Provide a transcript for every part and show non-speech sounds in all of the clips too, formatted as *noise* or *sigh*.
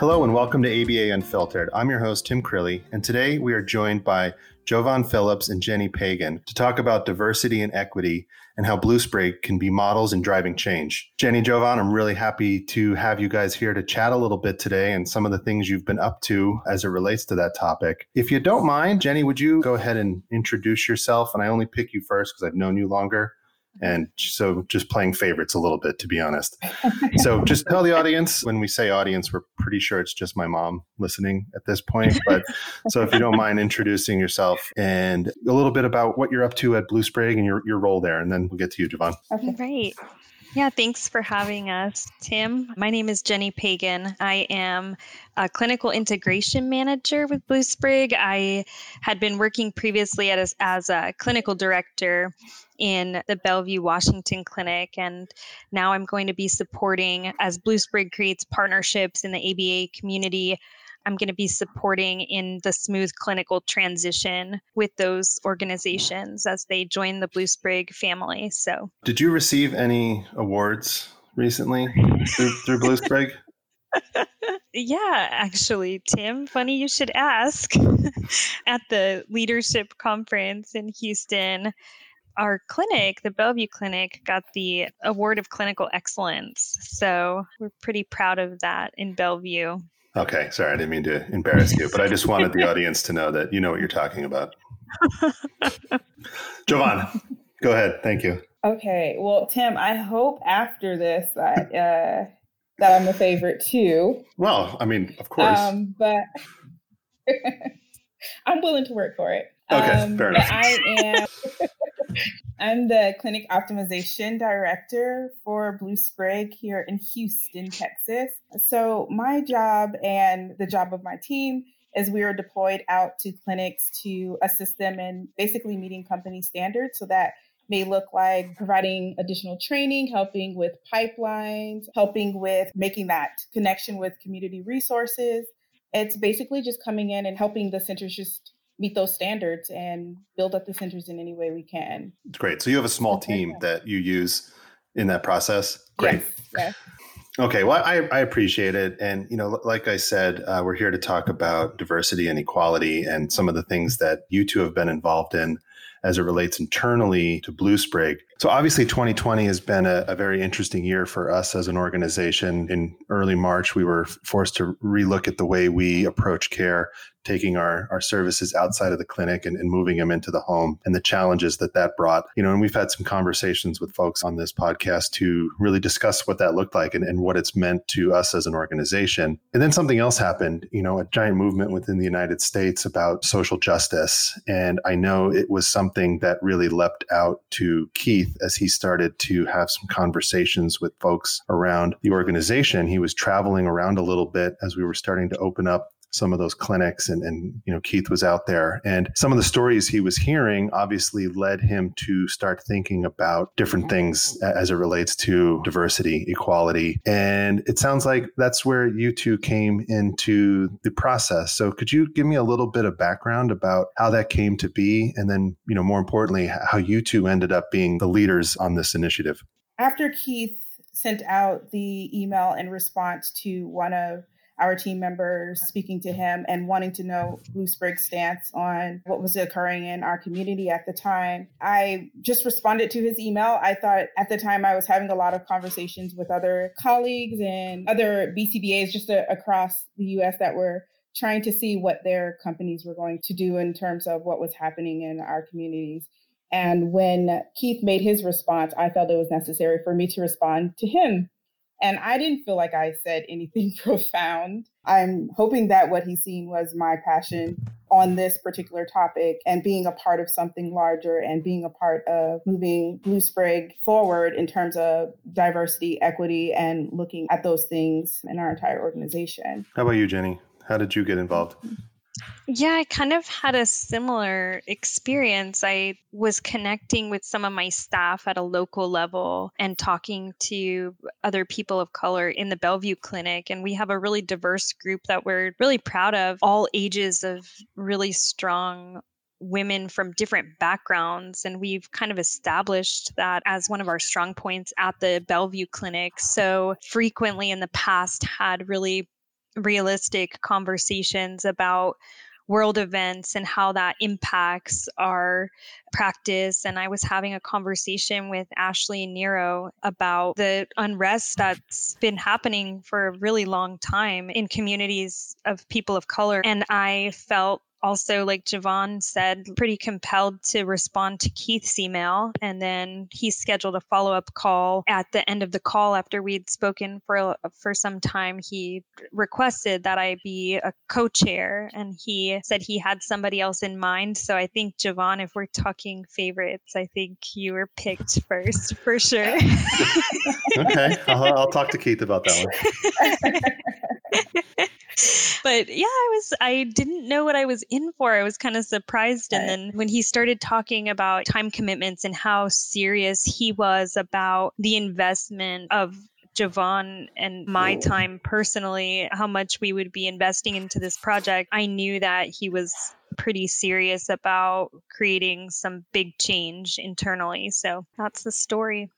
Hello and welcome to ABA Unfiltered. I'm your host, Tim Crilly, and today we are joined by Jovan Phillips and Jenny Pagan to talk about diversity and equity and how Blue Sprig can be models in driving change. Jenny, Jovan, I'm really happy to have you guys here to chat a little bit today and some of the things you've been up to as it relates to that topic. If you don't mind, Jenny, would you go ahead and introduce yourself? And I only pick you first because I've known you longer. And so just playing favorites a little bit, to be honest. *laughs* *laughs* so just tell the audience when we say audience, we're pretty sure it's just my mom listening at this point. But so if you don't mind introducing yourself and a little bit about what you're up to at Blue Sprig and your, your role there, and then we'll get to you, Jovan. Okay. Great. Yeah, thanks for having us, Tim. My name is Jenny Pagan. I am a clinical integration manager with Blue Sprig. I had been working previously as, as a clinical director in the Bellevue, Washington clinic. And now I'm going to be supporting, as Blue Sprig creates partnerships in the ABA community, I'm going to be supporting in the smooth clinical transition with those organizations as they join the Blue Sprig family. So, did you receive any awards recently through, through Blue Sprig? *laughs* yeah, actually, Tim, funny you should ask. *laughs* At the leadership conference in Houston, our clinic, the Bellevue Clinic, got the Award of Clinical Excellence. So we're pretty proud of that in Bellevue. Okay, sorry, I didn't mean to embarrass you, but I just wanted the audience to know that you know what you're talking about. *laughs* Jovan, go ahead. Thank you. Okay, well, Tim, I hope after this that uh, that I'm a favorite too. Well, I mean, of course, um, but *laughs* I'm willing to work for it. Okay, um, fair enough. I am. *laughs* I'm the clinic optimization director for Blue Sprig here in Houston, Texas. So, my job and the job of my team is we are deployed out to clinics to assist them in basically meeting company standards. So, that may look like providing additional training, helping with pipelines, helping with making that connection with community resources. It's basically just coming in and helping the centers just meet those standards and build up the centers in any way we can. It's great. So you have a small team that you use in that process. Great. Yes. yes. Okay, well, I, I, appreciate it, and you know, like I said, uh, we're here to talk about diversity and equality and some of the things that you two have been involved in as it relates internally to Blue Sprig. So obviously 2020 has been a, a, very interesting year for us as an organization. In early March, we were forced to relook at the way we approach care, taking our, our services outside of the clinic and, and moving them into the home and the challenges that that brought. You know, and we've had some conversations with folks on this podcast to really discuss what that looked like and, and what it's meant to us as an organization. And then something else happened, you know, a giant movement within the United States about social justice. And I know it was something that really leapt out to Keith as he started to have some conversations with folks around the organization. He was traveling around a little bit as we were starting to open up some of those clinics and, and you know keith was out there. And some of the stories he was hearing obviously led him to start thinking about different things as it relates to diversity equality. And it sounds like that's where you two came into the process. So could you give me a little bit of background about how that came to be? And then you know more importantly how you two ended up being the leaders on this initiative? After keith sent out the email in response to one of our team members speaking to him and wanting to know Blue Sprig's stance on what was occurring in our community at the time. I just responded to his email. I thought at the time I was having a lot of conversations with other colleagues and other BCBAs just a, across the US that were trying to see what their companies were going to do in terms of what was happening in our communities. And when Keith made his response, I felt it was necessary for me to respond to him and I didn't feel like I said anything *laughs* profound. I'm hoping that what he's seen was my passion on this particular topic and being a part of something larger and being a part of moving Blue Sprig forward in terms of diversity, equity, and looking at those things in our entire organization. How about you, Jenny? How did you get involved? Yeah, I kind of had a similar experience. I was connecting with some of my staff at a local level and talking to other people of color in the Bellevue Clinic. And we have a really diverse group that we're really proud of, all ages of really strong women from different backgrounds. And we've kind of established that as one of our strong points at the Bellevue Clinic. So frequently in the past had really realistic conversations about world events and how that impacts our practice. And I was having a conversation with Ashley Nero about the unrest that's been happening for a really long time in communities of people of color. And I felt also, like Jovan said, pretty compelled to respond to Keith's email. And then he scheduled a follow up call at the end of the call after we'd spoken for, for some time. He requested that I be a co chair and he said he had somebody else in mind. So I think, Jovan, if we're talking favorites, I think you were picked *laughs* first for sure. *laughs* okay. I'll, I'll talk to Keith about that one. *laughs* *laughs* but yeah, I was I didn't know what I was in for. I was kind of surprised and then when he started talking about time commitments and how serious he was about the investment of Jovan and my time personally, how much we would be investing into this project, I knew that he was pretty serious about creating some big change internally. So that's the story.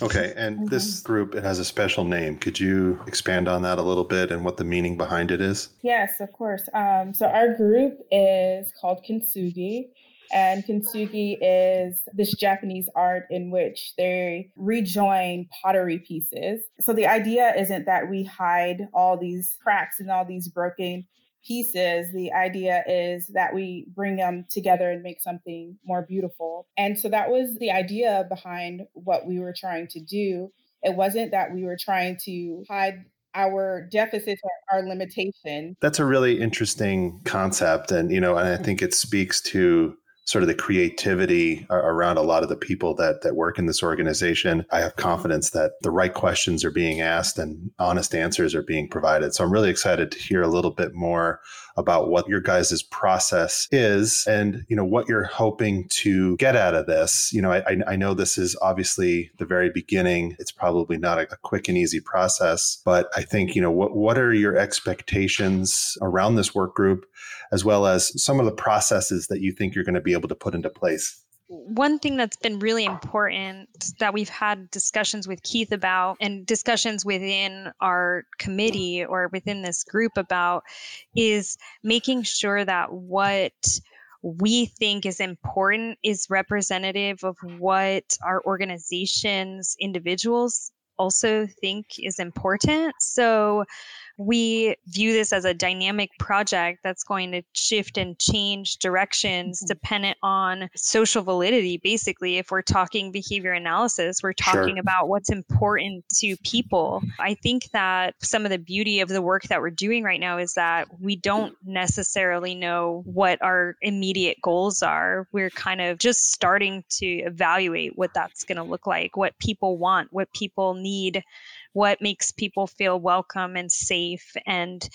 Okay, and mm-hmm. this group it has a special name. Could you expand on that a little bit and what the meaning behind it is? Yes, of course. Um, so our group is called Kintsugi, and kintsugi is this Japanese art in which they rejoin pottery pieces. So the idea isn't that we hide all these cracks and all these broken pieces, the idea is that we bring them together and make something more beautiful. And so that was the idea behind what we were trying to do. It wasn't that we were trying to hide our deficits or our limitations. That's a really interesting concept. And, you know, and I think it speaks to sort of the creativity around a lot of the people that that work in this organization. I have mm-hmm. confidence that the right questions are being asked and honest answers are being provided. So I'm really excited to hear a little bit more about what your guys' process is and you know what you're hoping to get out of this. You know, I, I know this is obviously the very beginning. It's probably not a, a quick and easy process, but I think you know what what are your expectations around this work group, as well as some of the processes that you think you're going to be able to put into place one thing that's been really important that we've had discussions with Keith about and discussions within our committee or within this group about is making sure that what we think is important is representative of what our organization's individuals also think is important. So we view this as a dynamic project that's going to shift and change directions mm-hmm. dependent on social validity. Basically, if we're talking behavior analysis, we're talking sure. about what's important to people. I think that some of the beauty of the work that we're doing right now is that we don't necessarily know what our immediate goals are. We're kind of just starting to evaluate what that's going to look like, what people want, what people what makes people feel welcome and safe and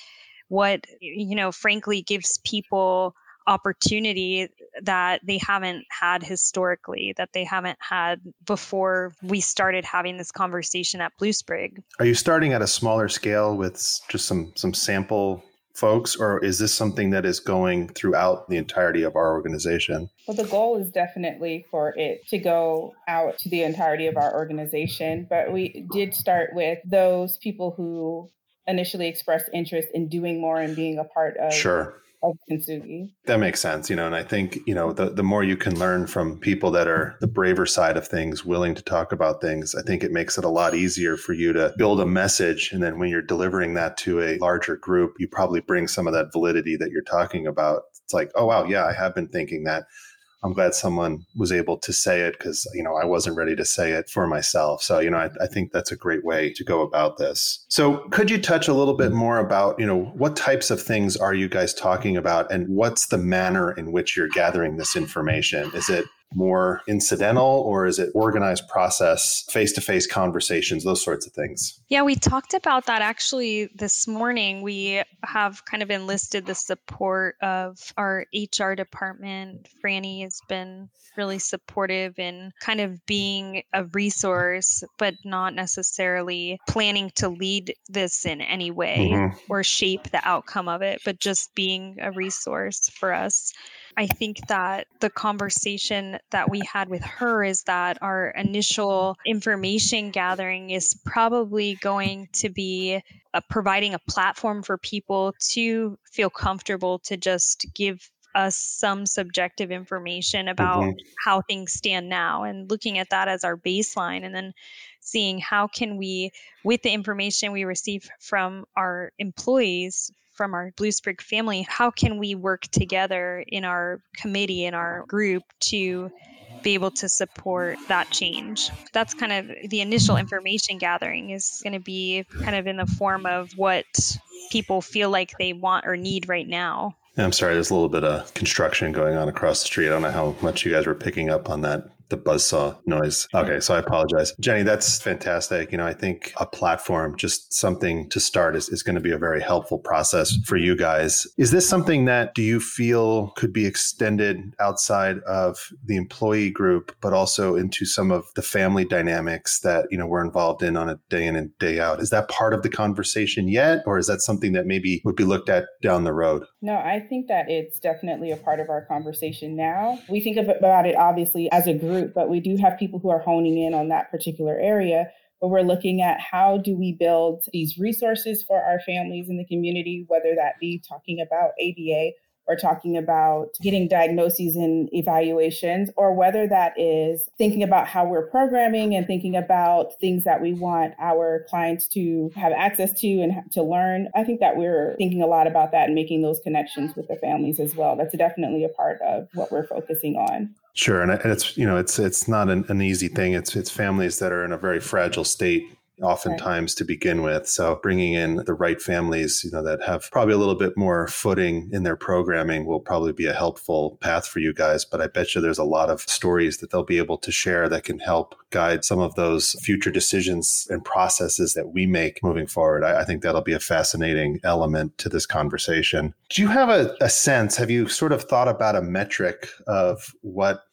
what you know frankly gives people opportunity that they haven't had historically that they haven't had before we started having this conversation at blue sprig. Are you starting at a smaller scale with just some some sample folks, or is this something that is going throughout the entirety of our organization? Well, the goal is definitely for it to go out to the entirety of our organization, but we did start with those people who initially expressed interest in doing more and being a part of sure of kintsugi. That makes sense, you know, and I think, you know, the, the more you can learn from people that are the braver side of things, willing to talk about things, I think it makes it a lot easier for you to build a message. And then when you're delivering that to a larger group, you probably bring some of that validity that you're talking about. It's like, oh, wow, yeah, I have been thinking that. I'm glad someone was able to say it because, you know, I wasn't ready to say it for myself. So, you know, I, I, think that's a great way to go about this. So, could you touch a little bit mm-hmm. more about, you know, what types of things are you guys talking about and what's the manner in which you're gathering this information? Is it more incidental or is it organized process, face to face conversations, those sorts of things? Yeah, we talked about that actually this morning. We have kind of enlisted the support of our HR department. Franny has been really supportive in kind of being a resource, but not necessarily planning to lead this in any way mm-hmm. or shape the outcome of it, but just being a resource for us I think that the conversation that we had with her is that our initial information gathering is probably going to be uh, providing a platform for people to feel comfortable to just give us some subjective information about mm-hmm. how things stand now and looking at that as our baseline and then seeing how can we with the information we receive from our employees from our Blue Sprig family, how can we work together in our committee, in our group to be able to support that change? That's kind of the initial information gathering is going to be kind of in the form of what people feel like they want or need right now. I'm sorry, there's a little bit of construction going on across the street. I don't know how much you guys were picking up on that the buzzsaw noise. Okay, so I apologize. Jenny, that's fantastic. You know, I think a platform, just something to start is, is going to be a very helpful process for you guys. Is this something that do you feel could be extended outside of the employee group, but also into some of the family dynamics that, you know, we're involved in on a day in and day out? Is that part of the conversation yet? Or is that something that maybe would be looked at down the road? No, I think that it's definitely a part of our conversation now. We think about it obviously as a group group, but we do have people who are honing in on that particular area. But we're looking at how do we build these resources for our families in the community, whether that be talking about ABA or talking about getting diagnoses and evaluations, or whether that is thinking about how we're programming and thinking about things that we want our clients to have access to and to learn. I think that we're thinking a lot about that and making those connections with the families as well. That's definitely a part of what we're focusing on. Sure, and it's you know it's it's not an, an easy thing. It's it's families that are in a very fragile state oftentimes right. to begin with. So bringing in the right families, you know, that have probably a little bit more footing in their programming will probably be a helpful path for you guys. But I bet you there's a lot of stories that they'll be able to share that can help guide some of those future decisions and processes that we make moving forward. I, I think that'll be a fascinating element to this conversation. Do you have a, a sense? Have you sort of thought about a metric of what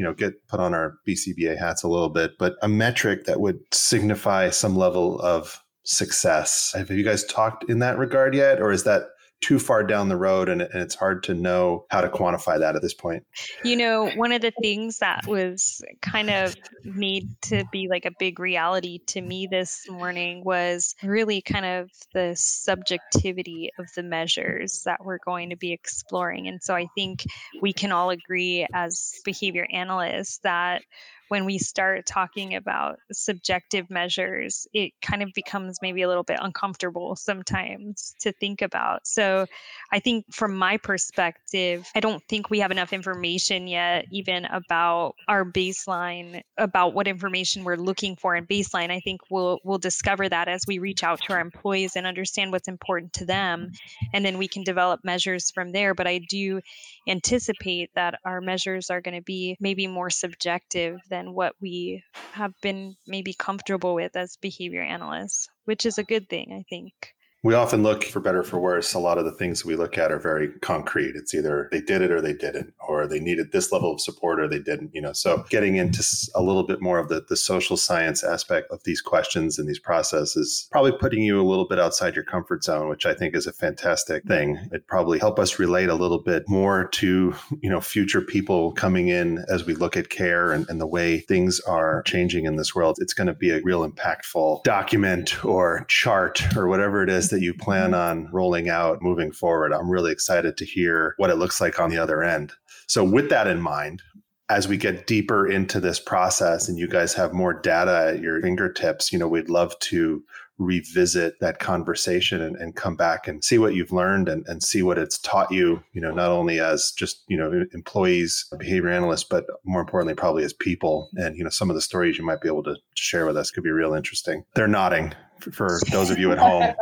you know get put on our BCBA hats a little bit, but a metric that would signify some level of success. Have you guys talked in that regard yet, or is that too far down the road and, and, it's hard to know how to quantify that at this point. You know one of the things that was kind of made to be like a big reality to me this morning was really kind of the subjectivity of the measures that we're going to be exploring. And so i think we can all agree as behavior analysts that when we start talking about subjective measures, it kind of becomes maybe a little bit uncomfortable sometimes to think about. So I think from my perspective, I don't think we have enough information yet, even about our baseline, about what information we're looking for in baseline. I think we'll we'll discover that as we reach out to our employees and understand what's important to them. And then we can develop measures from there. But I do anticipate that our measures are going to be maybe more subjective than than what we have been maybe comfortable with as behavior analysts, which is a good thing, I think we often look for better for worse. A lot of the things we look at are very concrete. It's either they did it or they didn't, or they needed this level of support or they didn't, you know. So getting into a little bit more of the, the social science aspect of these questions and these processes, probably putting you a little bit outside your comfort zone, which I think is a fantastic thing. It probably help us relate a little bit more to, you know, future people coming in as we look at care and, and the way things are changing in this world. It's going to be a real impactful document or chart or whatever it is that you plan mm-hmm. on rolling out moving forward. I'm really excited to hear what it looks like on the other end. So, with that in mind, as we get deeper into this process and you guys have more data at your fingertips, you know, we'd love to revisit that conversation and, and come back and see what you've learned and, and see what it's taught you, you know, not only as just, you know, employees, behavior analysts, but more importantly, probably as people. And, you know, some of the stories you might be able to share with us could be real interesting. They're nodding for those of you at home.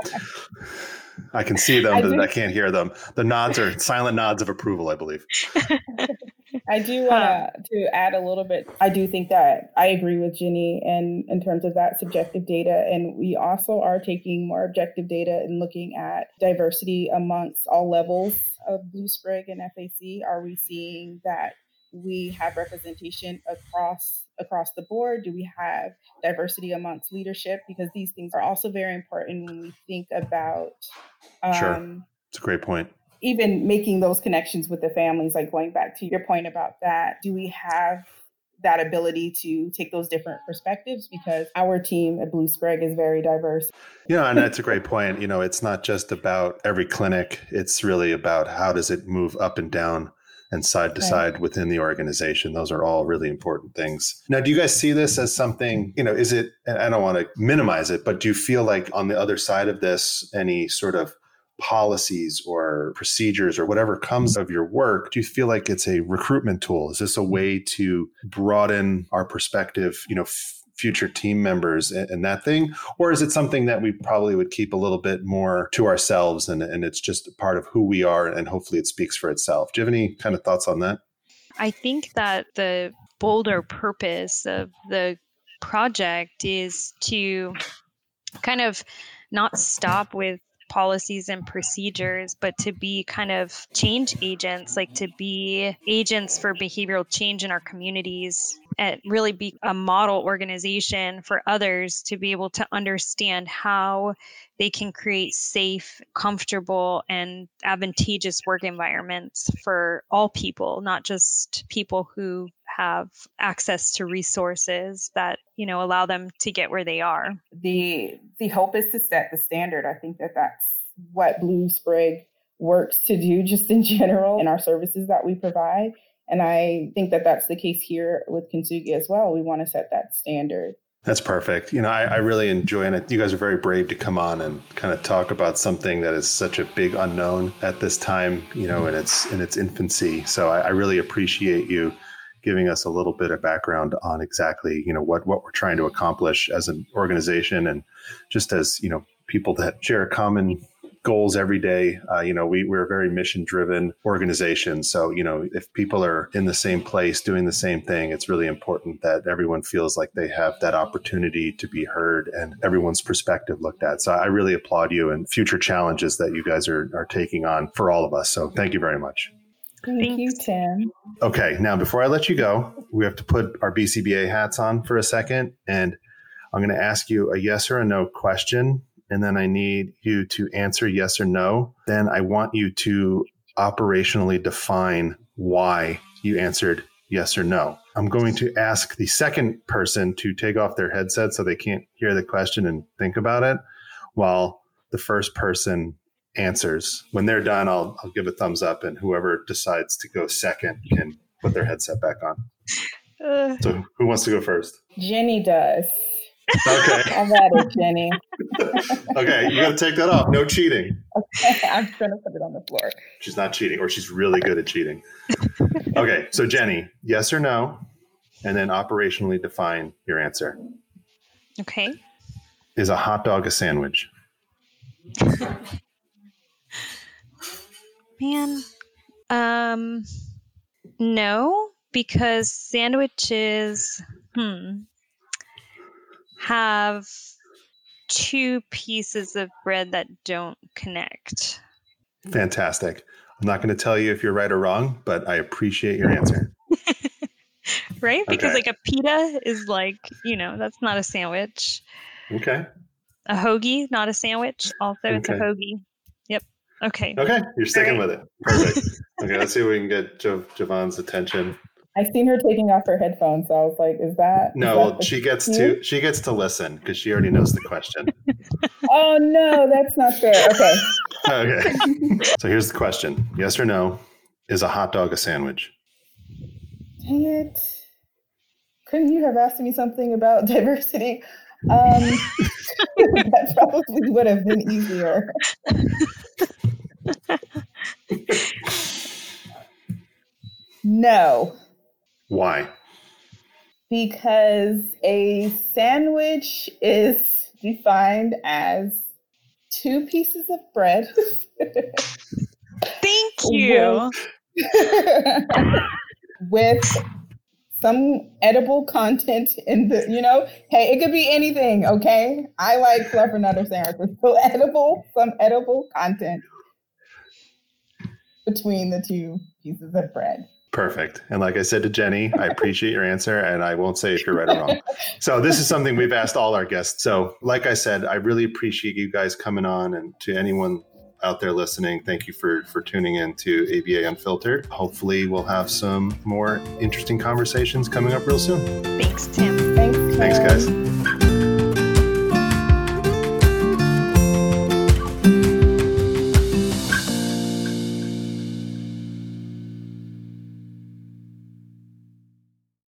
I can see them, but I can't hear them. The nods are silent nods of approval, I believe. *laughs* I do want to add a little bit. I do think that I agree with Jenny in, in terms of that subjective data. And we also are taking more objective data and looking at diversity amongst all levels of Blue Sprig and FAC. Are we seeing that we have representation across across the board? Do we have diversity amongst leadership? Because these things are also very important when we think about. Um, sure, it's a great point. even making those connections with the families, like going back to your point about that, do we have that ability to take those different perspectives because our team at Blue Sprig is very diverse. Yeah, and that's a great *laughs* point. You know, it's not just about every clinic, it's really about how does it move up and down and side to right. side within the organization. Those are all really important things. Now, do you guys see this as something, you know, is it, I don't want to minimize it, but do you feel like on the other side of this, any sort of policies or procedures or whatever comes of your work, do you feel like it's a recruitment tool? Is this a way to broaden our perspective, you know, f- future team members and, that thing? Or is it something that we probably would keep a little bit more to ourselves and, and it's just part of who we are and hopefully it speaks for itself? Do you have any kind of thoughts on that? I think that the bolder purpose of the project is to kind of not stop with policies and procedures, but to be kind of change agents, like to be agents for behavioral change in our communities and really be a model organization for others to be able to understand how they can create safe, comfortable, and advantageous work environments for all people, not just people who have access to resources that you know allow them to get where they are the the hope is to set the standard i think that that's what blue sprig works to do just in *laughs* general in our services that we provide and i think that that's the case here with kintsugi as well we want to set that standard that's perfect. You know, I, I, really enjoy it. You guys are very brave to come on and kind of talk about something that is such a big unknown at this time, you know, in its in its infancy. So I, I really appreciate you giving us a little bit of background on exactly you know what what we're trying to accomplish as an organization and just as you know people that share common goals every day uh, you know we, we're a very mission driven organization. So you know if people are in the same place doing the same thing it's really important that everyone feels like they have that opportunity to be heard and everyone's perspective looked at. So i really applaud you and future challenges that you guys are, are taking on for all of us. So thank you very much Thank Thanks. you, Tim. Okay, now before I let you go, we have to put our BCBA hats on for a second. And I'm going to ask you a yes or a no question. And then I need you to answer yes or no. Then I want you to operationally define why you answered yes or no. I'm going to ask the second person to take off their headset so they can't hear the question and think about it, while the first person answers. When they're done, I'll I'll give a thumbs up, and whoever decides to go second can put their headset back on. Uh, so, who wants to go first? Jenny does. Okay. *laughs* I'm at it, Jenny. *laughs* okay, you got to take that off. No cheating. Okay, *laughs* I'm going to put it on the floor. She's not cheating, or she's really good at cheating. Okay, so Jenny, yes or no, and then operationally define your answer. Okay. Is a hot dog a sandwich? Man, um, no, because sandwiches, hmm, have two pieces of bread that don't connect. Fantastic. I'm not going to tell you if you're right or wrong, but I appreciate your answer. *laughs* right? Because okay. like a pita is like, you know, that's not a sandwich. Okay. A hoagie, not a sandwich. Also, okay. it's a hoagie. Okay. Okay, you're sticking right. with it. Perfect. okay, let's see if we can get jo- Jovan's attention. I've seen her taking off her headphones, so I was like, "Is that?" No, is that well, she gets cue? to she gets to listen because she already knows the question. *laughs* oh no, that's not fair. Okay. okay. *laughs* So here's the question: Yes or no? Is a hot dog a sandwich? Dang it! Couldn't you have asked me something about *laughs* diversity? Um, *laughs* that probably would have been easier. no. Why? Because a sandwich is defined as two pieces of bread. Thank *laughs* you. with some edible content in the, you know, hey, it could be anything, okay? I like fluffernutter sandwiches. So edible, some edible content between the two pieces of bread. Perfect. And like I said to Jenny, I appreciate your answer and I won't say if you're right or wrong. So this is something we've asked all our guests. So like I said, I really appreciate you guys coming on and to anyone out there listening, thank you for for tuning in to ABA Unfiltered. Hopefully, we'll have some more interesting conversations coming up real soon. Thanks, Tim. Thanks, Tim. Thanks, guys.